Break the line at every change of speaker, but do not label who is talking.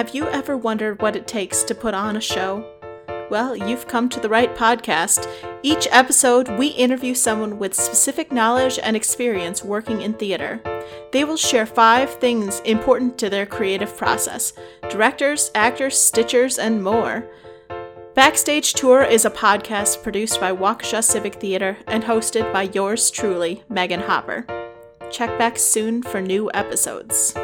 Have you ever wondered what it takes to put on a show? Well, you've come to the right podcast. Each episode, we interview someone with specific knowledge and experience working in theater. They will share five things important to their creative process directors, actors, stitchers, and more. Backstage Tour is a podcast produced by Waukesha Civic Theater and hosted by yours truly, Megan Hopper. Check back soon for new episodes.